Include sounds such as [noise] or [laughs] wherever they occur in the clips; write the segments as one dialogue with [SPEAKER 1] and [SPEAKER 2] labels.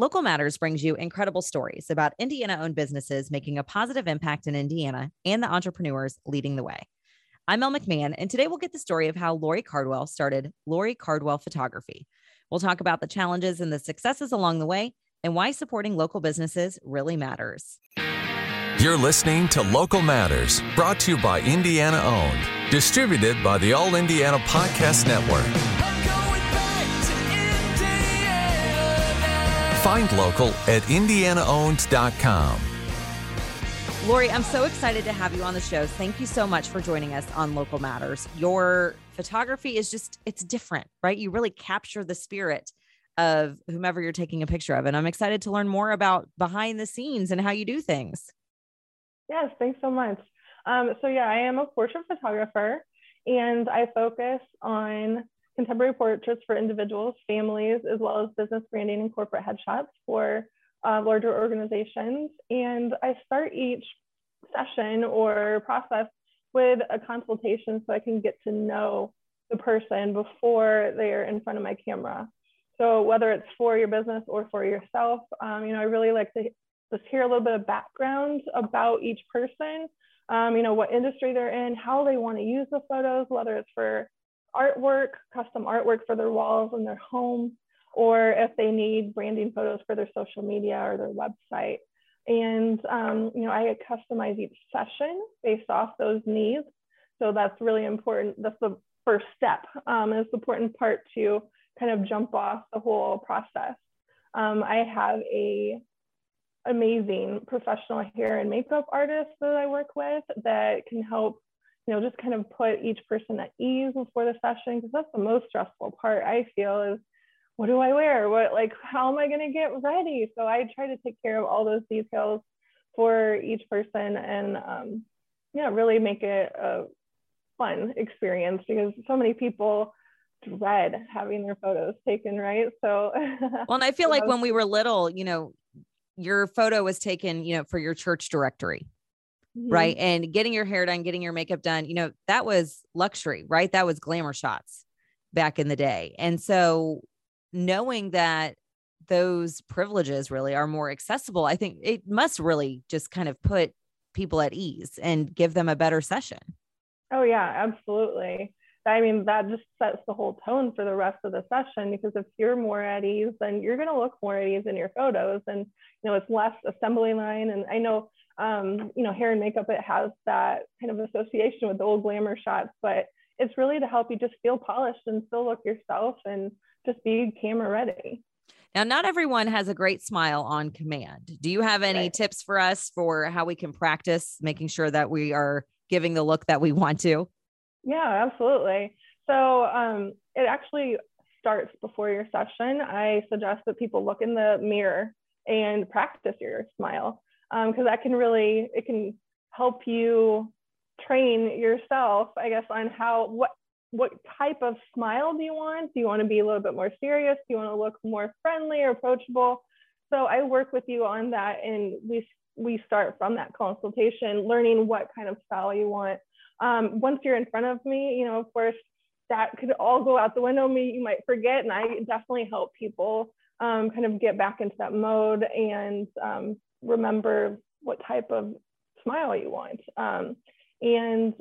[SPEAKER 1] Local Matters brings you incredible stories about Indiana owned businesses making a positive impact in Indiana and the entrepreneurs leading the way. I'm Elle McMahon, and today we'll get the story of how Lori Cardwell started Lori Cardwell Photography. We'll talk about the challenges and the successes along the way and why supporting local businesses really matters.
[SPEAKER 2] You're listening to Local Matters, brought to you by Indiana Owned, distributed by the All Indiana Podcast Network. Find local at indianaowned.com.
[SPEAKER 1] Lori, I'm so excited to have you on the show. Thank you so much for joining us on Local Matters. Your photography is just, it's different, right? You really capture the spirit of whomever you're taking a picture of. And I'm excited to learn more about behind the scenes and how you do things.
[SPEAKER 3] Yes, thanks so much. Um, so, yeah, I am a portrait photographer and I focus on contemporary portraits for individuals, families, as well as business branding and corporate headshots for uh, larger organizations. And I start each session or process with a consultation so I can get to know the person before they're in front of my camera. So whether it's for your business or for yourself, um, you know, I really like to just hear a little bit of background about each person. Um, you know, what industry they're in, how they want to use the photos, whether it's for artwork, custom artwork for their walls in their home, or if they need branding photos for their social media or their website. And, um, you know, I customize each session based off those needs. So that's really important. That's the first step. Um, it's the important part to kind of jump off the whole process. Um, I have a amazing professional hair and makeup artist that I work with that can help you know, just kind of put each person at ease before the session because that's the most stressful part I feel is what do I wear? What like how am I going to get ready? So I try to take care of all those details for each person and um, yeah, really make it a fun experience because so many people dread having their photos taken, right? So [laughs]
[SPEAKER 1] well, and I feel like when we were little, you know, your photo was taken, you know, for your church directory mm-hmm. right? And getting your hair done, getting your makeup done, you know, that was luxury, right? That was glamour shots back in the day. And so knowing that those privileges really are more accessible, I think it must really just kind of put people at ease and give them a better session.
[SPEAKER 3] Oh, yeah, absolutely. I mean, that just sets the whole tone for the rest of the session because if you're more at ease, then you're going to look more at ease in your photos. And, you know, it's less assembly line. And I know um, you know, hair and makeup, it has that kind of association with the old glamour shots, but it's really to help you just feel polished and still look yourself and just be camera ready.
[SPEAKER 1] Now, not everyone has a great smile on command. Do you have any right. tips for us for how we can practice making sure that we are giving the look that we want to?
[SPEAKER 3] Yeah, absolutely. So um, it actually starts before your session. I suggest that people look in the mirror and practice your smile because um, that can really it can help you train yourself i guess on how what what type of smile do you want? Do you want to be a little bit more serious? Do you want to look more friendly or approachable? So i work with you on that and we we start from that consultation learning what kind of style you want. Um, once you're in front of me you know of course that could all go out the window. Me you might forget and i definitely help people um, kind of get back into that mode and um, remember what type of smile you want. Um, and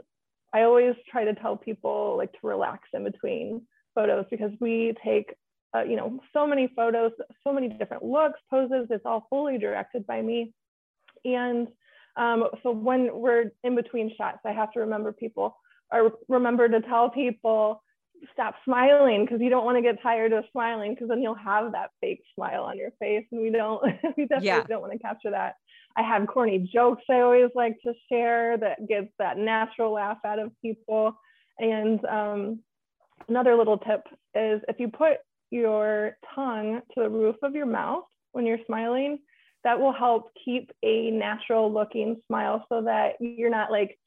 [SPEAKER 3] I always try to tell people like to relax in between photos because we take, uh, you know, so many photos, so many different looks, poses. It's all fully directed by me. And um, so when we're in between shots, I have to remember people or remember to tell people stop smiling because you don't want to get tired of smiling because then you'll have that fake smile on your face and we don't [laughs] we definitely yeah. don't want to capture that i have corny jokes i always like to share that gets that natural laugh out of people and um, another little tip is if you put your tongue to the roof of your mouth when you're smiling that will help keep a natural looking smile so that you're not like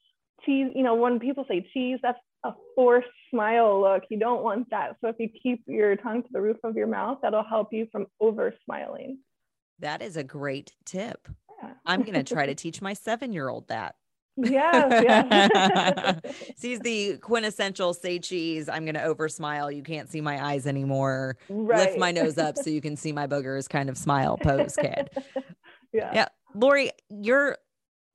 [SPEAKER 3] cheese you know when people say cheese that's a forced smile look. You don't want that. So if you keep your tongue to the roof of your mouth, that'll help you from over smiling.
[SPEAKER 1] That is a great tip. Yeah. I'm going to try to [laughs] teach my seven year old that.
[SPEAKER 3] Yes, [laughs] yes.
[SPEAKER 1] She's the quintessential say cheese. I'm going to over smile. You can't see my eyes anymore.
[SPEAKER 3] right.
[SPEAKER 1] Lift my nose up so you can see my boogers kind of smile pose kid. [laughs]
[SPEAKER 3] yeah.
[SPEAKER 1] Yeah. Lori, your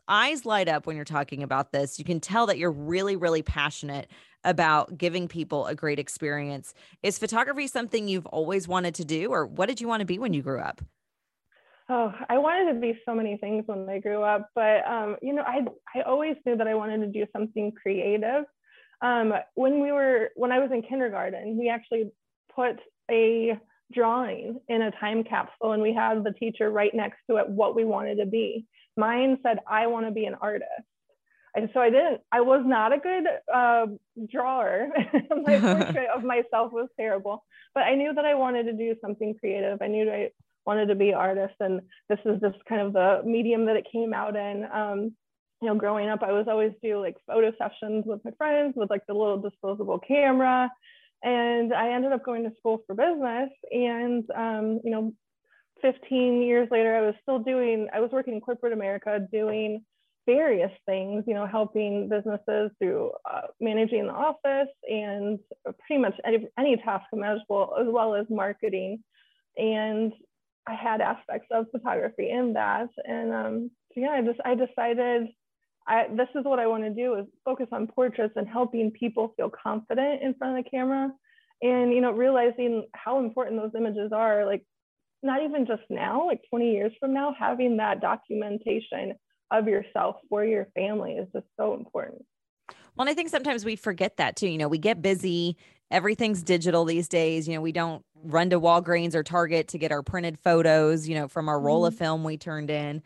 [SPEAKER 1] eyes light up when you're talking about this. You can tell that you're really, really passionate about giving people a great experience. Is photography something you've always wanted to do, or what did you want to be when you grew up?
[SPEAKER 3] Oh, I wanted to be so many things when I grew up, but um, you know, I I always knew that I wanted to do something creative. Um, when we were when I was in kindergarten, we actually put a drawing in a time capsule, and we had the teacher right next to it what we wanted to be. Mine said, "I want to be an artist." And so I didn't. I was not a good uh, drawer. [laughs] My [laughs] portrait of myself was terrible, but I knew that I wanted to do something creative. I knew I wanted to be an artist and this is just kind of the medium that it came out in um, you know growing up i was always do like photo sessions with my friends with like the little disposable camera and i ended up going to school for business and um, you know 15 years later i was still doing i was working in corporate america doing various things you know helping businesses through uh, managing the office and pretty much any, any task imaginable as well as marketing and I had aspects of photography in that. And um, so yeah, I just I decided I, this is what I want to do is focus on portraits and helping people feel confident in front of the camera, and you know realizing how important those images are. Like not even just now, like 20 years from now, having that documentation of yourself for your family is just so important.
[SPEAKER 1] Well, and I think sometimes we forget that too. You know, we get busy everything's digital these days. You know, we don't run to Walgreens or Target to get our printed photos, you know, from our roll mm-hmm. of film we turned in.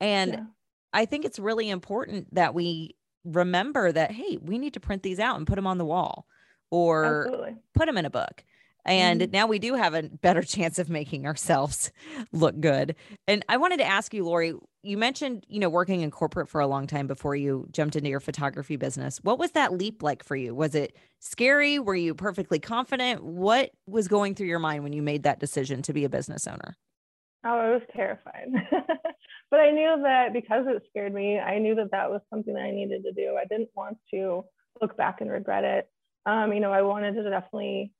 [SPEAKER 1] And yeah. I think it's really important that we remember that, hey, we need to print these out and put them on the wall or Absolutely. put them in a book. And mm-hmm. now we do have a better [laughs] chance of making ourselves look good. And I wanted to ask you, Lori, you mentioned, you know, working in corporate for a long time before you jumped into your photography business. What was that leap like for you? Was it scary? Were you perfectly confident? What was going through your mind when you made that decision to be a business owner?
[SPEAKER 3] Oh, I was terrified. [laughs] but I knew that because it scared me, I knew that that was something that I needed to do. I didn't want to look back and regret it. Um, you know, I wanted to definitely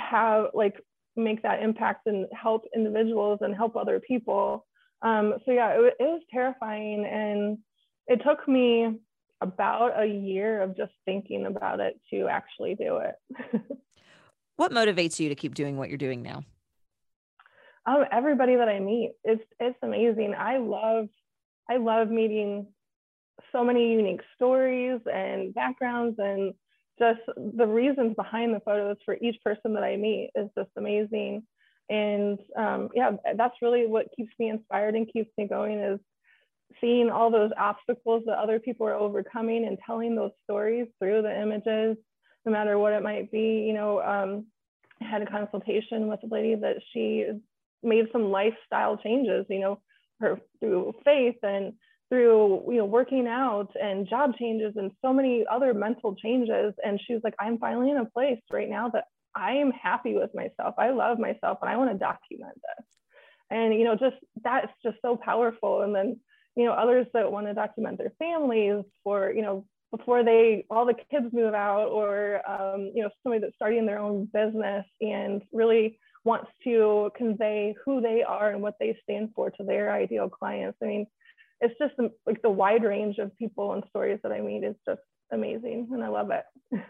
[SPEAKER 3] have like make that impact and help individuals and help other people um, so yeah, it, it was terrifying, and it took me about a year of just thinking about it to actually do it. [laughs]
[SPEAKER 1] what motivates you to keep doing what you're doing now?
[SPEAKER 3] Um, everybody that I meet, it's it's amazing. I love I love meeting so many unique stories and backgrounds and just the reasons behind the photos for each person that I meet is just amazing. And um, yeah that's really what keeps me inspired and keeps me going is seeing all those obstacles that other people are overcoming and telling those stories through the images no matter what it might be. You know um, I had a consultation with a lady that she made some lifestyle changes you know her through faith and through you know working out and job changes and so many other mental changes and she was like i'm finally in a place right now that I am happy with myself. I love myself and I want to document this. And, you know, just that's just so powerful. And then, you know, others that want to document their families for, you know, before they, all the kids move out or, um, you know, somebody that's starting their own business and really wants to convey who they are and what they stand for to their ideal clients. I mean, it's just like the wide range of people and stories that I meet is just amazing and I love it. [laughs]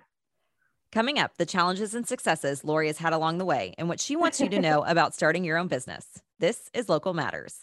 [SPEAKER 1] Coming up, the challenges and successes Lori has had along the way and what she wants you to know [laughs] about starting your own business. This is Local Matters.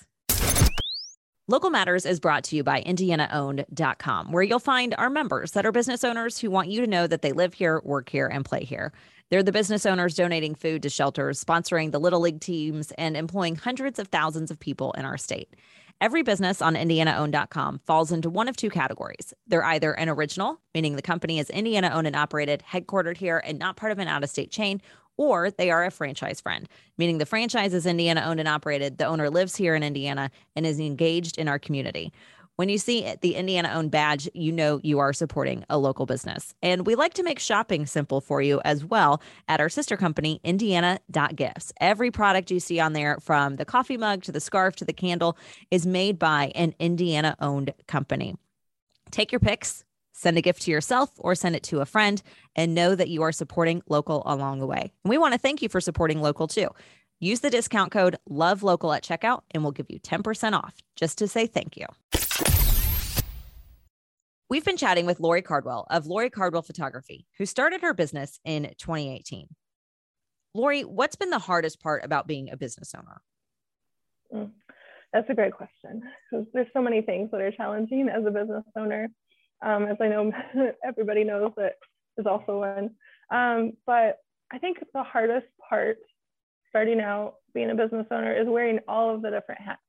[SPEAKER 1] Local Matters is brought to you by IndianaOwned.com, where you'll find our members that are business owners who want you to know that they live here, work here, and play here. They're the business owners donating food to shelters, sponsoring the Little League teams, and employing hundreds of thousands of people in our state. Every business on IndianaOwned.com falls into one of two categories. They're either an original, meaning the company is Indiana owned and operated, headquartered here, and not part of an out of state chain, or they are a franchise friend, meaning the franchise is Indiana owned and operated. The owner lives here in Indiana and is engaged in our community. When you see the Indiana owned badge, you know you are supporting a local business. And we like to make shopping simple for you as well at our sister company, Indiana.gifts. Every product you see on there, from the coffee mug to the scarf to the candle, is made by an Indiana owned company. Take your picks, send a gift to yourself or send it to a friend, and know that you are supporting local along the way. And we want to thank you for supporting local too. Use the discount code Love Local at checkout, and we'll give you 10% off just to say thank you. We've been chatting with Lori Cardwell of Lori Cardwell Photography, who started her business in 2018. Lori, what's been the hardest part about being a business owner?
[SPEAKER 3] Mm, that's a great question there's so many things that are challenging as a business owner. Um, as I know [laughs] everybody knows that is also one. Um, but I think the hardest part starting out being a business owner is wearing all of the different hats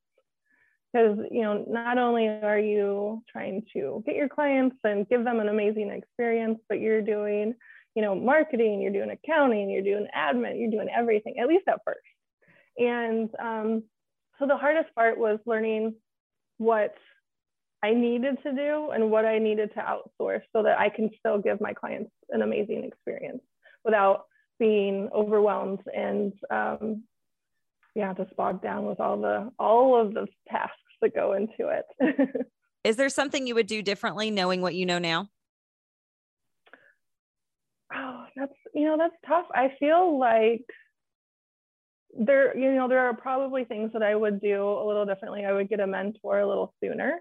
[SPEAKER 3] because you know not only are you trying to get your clients and give them an amazing experience but you're doing you know marketing you're doing accounting you're doing admin you're doing everything at least at first. And um, so the hardest part was learning what i needed to do and what i needed to outsource so that i can still give my clients an amazing experience without being overwhelmed and um, yeah just bogged down with all the all of the tasks that go into it. [laughs]
[SPEAKER 1] Is there something you would do differently knowing what you know now?
[SPEAKER 3] Oh that's you know that's tough. I feel like there you know there are probably things that i would do a little differently. I would get a mentor a little sooner.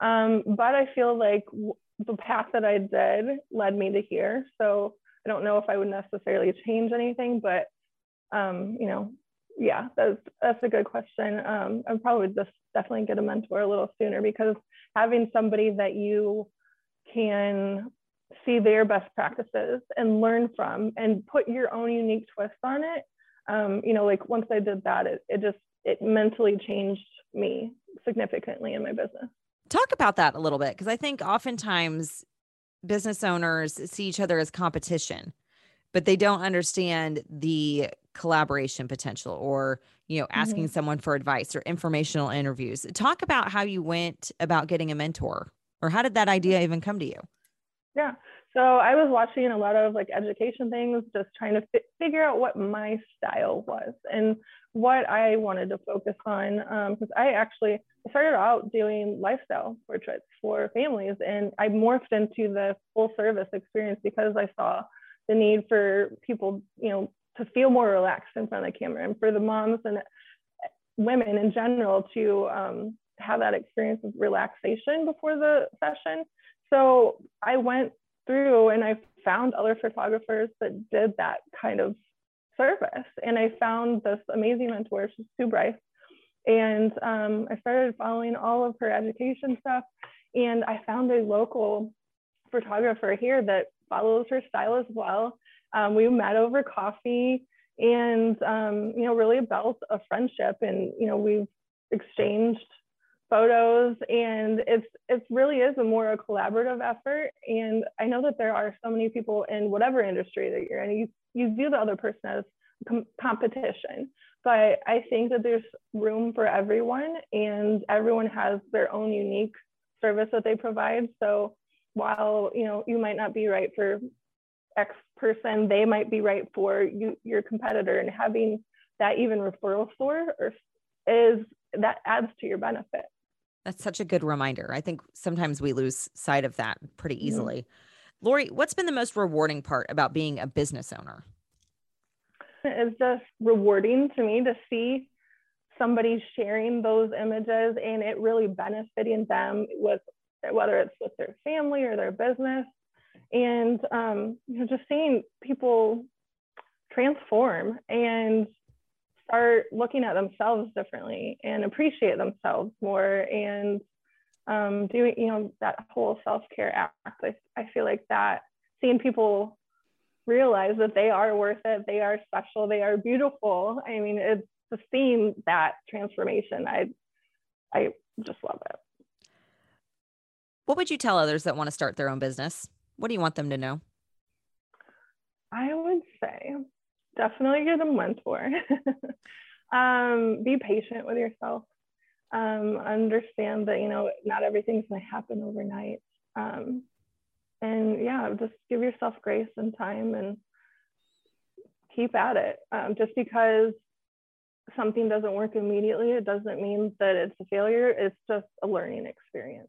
[SPEAKER 3] Um, but i feel like w- the path that i did led me to here. So i don't know if i would necessarily change anything but um, you know yeah, that's that's a good question. Um, I'd probably just definitely get a mentor a little sooner because having somebody that you can see their best practices and learn from and put your own unique twist on it. Um, you know, like once I did that, it, it just it mentally changed me significantly in my business.
[SPEAKER 1] Talk about that a little bit because I think oftentimes business owners see each other as competition but they don't understand the collaboration potential or you know asking mm-hmm. someone for advice or informational interviews. Talk about how you went about getting a mentor or how did that idea even come to you?
[SPEAKER 3] Yeah. So i was watching a lot of like education things just trying to fi- figure out what my style was and what i wanted to focus on because um, i actually started out doing lifestyle portraits for families and i morphed into the full service experience because i saw the need for people, you know, to feel more relaxed in front of the camera and for the moms and women in general to um, have that experience of relaxation before the session. So I went through and I found other photographers that did that kind of service. And I found this amazing mentor, she's Sue Bryce. And um, I started following all of her education stuff. And I found a local photographer here that follows her style as well. Um, we met over coffee and, um, you know, really built a friendship. And, you know, we've exchanged photos and it's it really is a more a collaborative effort. And i know that there are so many people in whatever industry that you're in you you view the other person as com- competition. But i think that there's room for everyone and everyone has their own unique service that they provide. So while you know you might not be right for X person, they might be right for you, your competitor, and having that even referral source is that adds to your benefit.
[SPEAKER 1] That's such a good reminder. I think sometimes we lose sight of that pretty easily. Mm-hmm. Lori, what's been the most rewarding part about being a business owner?
[SPEAKER 3] It's just rewarding to me to see somebody sharing those images and it really benefiting them with whether it's with their family or their business. And um, you know, just seeing people transform and start looking at themselves differently and appreciate themselves more and um, doing, you know, that whole self-care act. I, I feel like that seeing people realize that they are worth it, they are special, they are beautiful. I mean, it's just seeing that transformation. I, I just love it.
[SPEAKER 1] What would you tell others that want to start their own business? What do you want them to know?
[SPEAKER 3] I would say definitely get a mentor. [laughs] um, be patient with yourself. Um, understand that you know not everything's going to happen overnight. Um, and yeah, just give yourself grace and time and keep at it. Um, just because something doesn't work immediately, it doesn't mean that it's a failure. It's just a learning experience.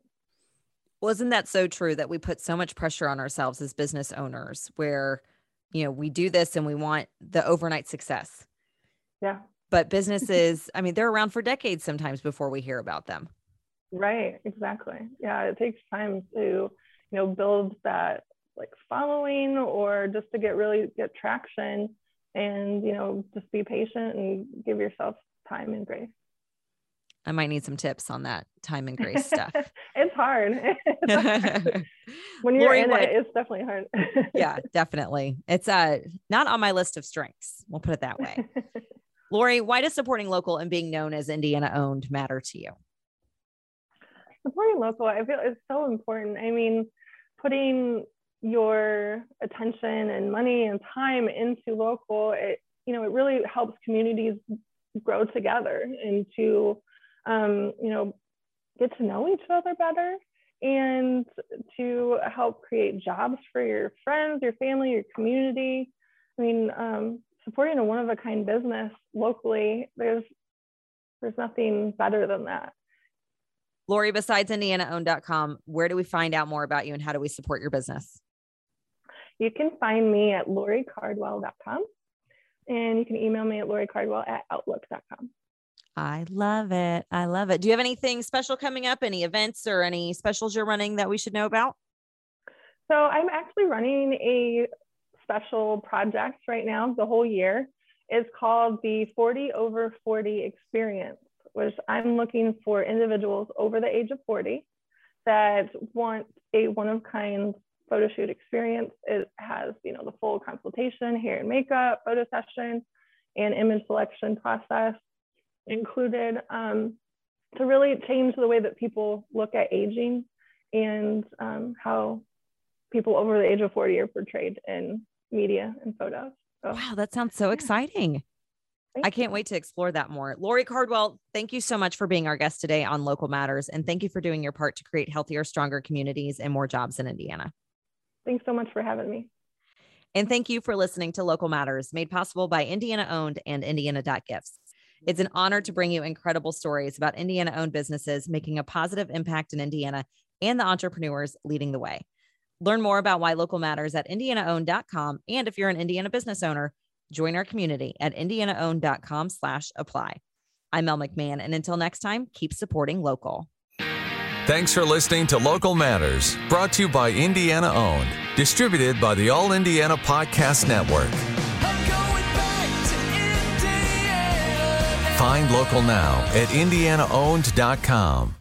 [SPEAKER 1] Wasn't that so true that we put so much pressure on ourselves as business owners where, you know, we do this and we want the overnight success?
[SPEAKER 3] Yeah.
[SPEAKER 1] But [laughs] businesses, I mean, they're around for decades sometimes before we hear about them.
[SPEAKER 3] Right, exactly. Yeah, it takes time to, you know, build that like following or just to get really get traction and, you know, just be patient and give yourself time and grace.
[SPEAKER 1] I might need some tips on that time and grace stuff. [laughs]
[SPEAKER 3] it's hard. [laughs] [laughs] when you're Lori, in it, it's definitely hard.
[SPEAKER 1] yeah, definitely. It's uh not on my list of strengths. We'll put it that way. Lori, why does supporting local and being known as Indiana owned matter to you?
[SPEAKER 3] Supporting local, I feel is so important. I mean, putting your attention and money and time into local, it you know, it really helps communities grow together and to um, you know, get to know each other better and to help create jobs for your friends, your family, your community. I mean, um, supporting a one of a kind business locally, there's there's nothing better than that.
[SPEAKER 1] Lori, besides IndianaOwned.com, where do we find out more about you and how do we support your business?
[SPEAKER 3] You can find me at loricardwell.com and you can email me at loricardwell at outlook.com.
[SPEAKER 1] I love it. I love it. Do you have anything special coming up? Any events or any specials you're running that we should know about?
[SPEAKER 3] So I'm actually running a special project right now the whole year. It's called the 40 over 40 experience, which I'm looking for individuals over the age of 40 that want a one of kind photo shoot experience. It has, you know, the full consultation, hair and makeup, photo session, and image selection process included um, to really change the way that people look at aging and um, how people over the age of 40 are portrayed in media and photos.
[SPEAKER 1] So, wow, that sounds so exciting. I can't wait to explore that more. Lori Cardwell, thank you so much for being our guest today on Local Matters. And thank you for doing your part to create healthier, stronger communities and more jobs in Indiana.
[SPEAKER 3] Thanks so much for having me.
[SPEAKER 1] And thank you for listening to Local Matters, made possible by Indiana owned and Indiana.gifts. It's an honor to bring you incredible stories about Indiana owned businesses making a positive impact in Indiana and the entrepreneurs leading the way. Learn more about why local matters at indianaowned.com. And if you're an Indiana business owner, join our community at indianaowned.com slash apply. I'm Mel McMahon. And until next time, keep supporting local.
[SPEAKER 2] Thanks for listening to Local Matters, brought to you by Indiana Owned, distributed by the All Indiana Podcast Network. Find local now at indianaowned.com.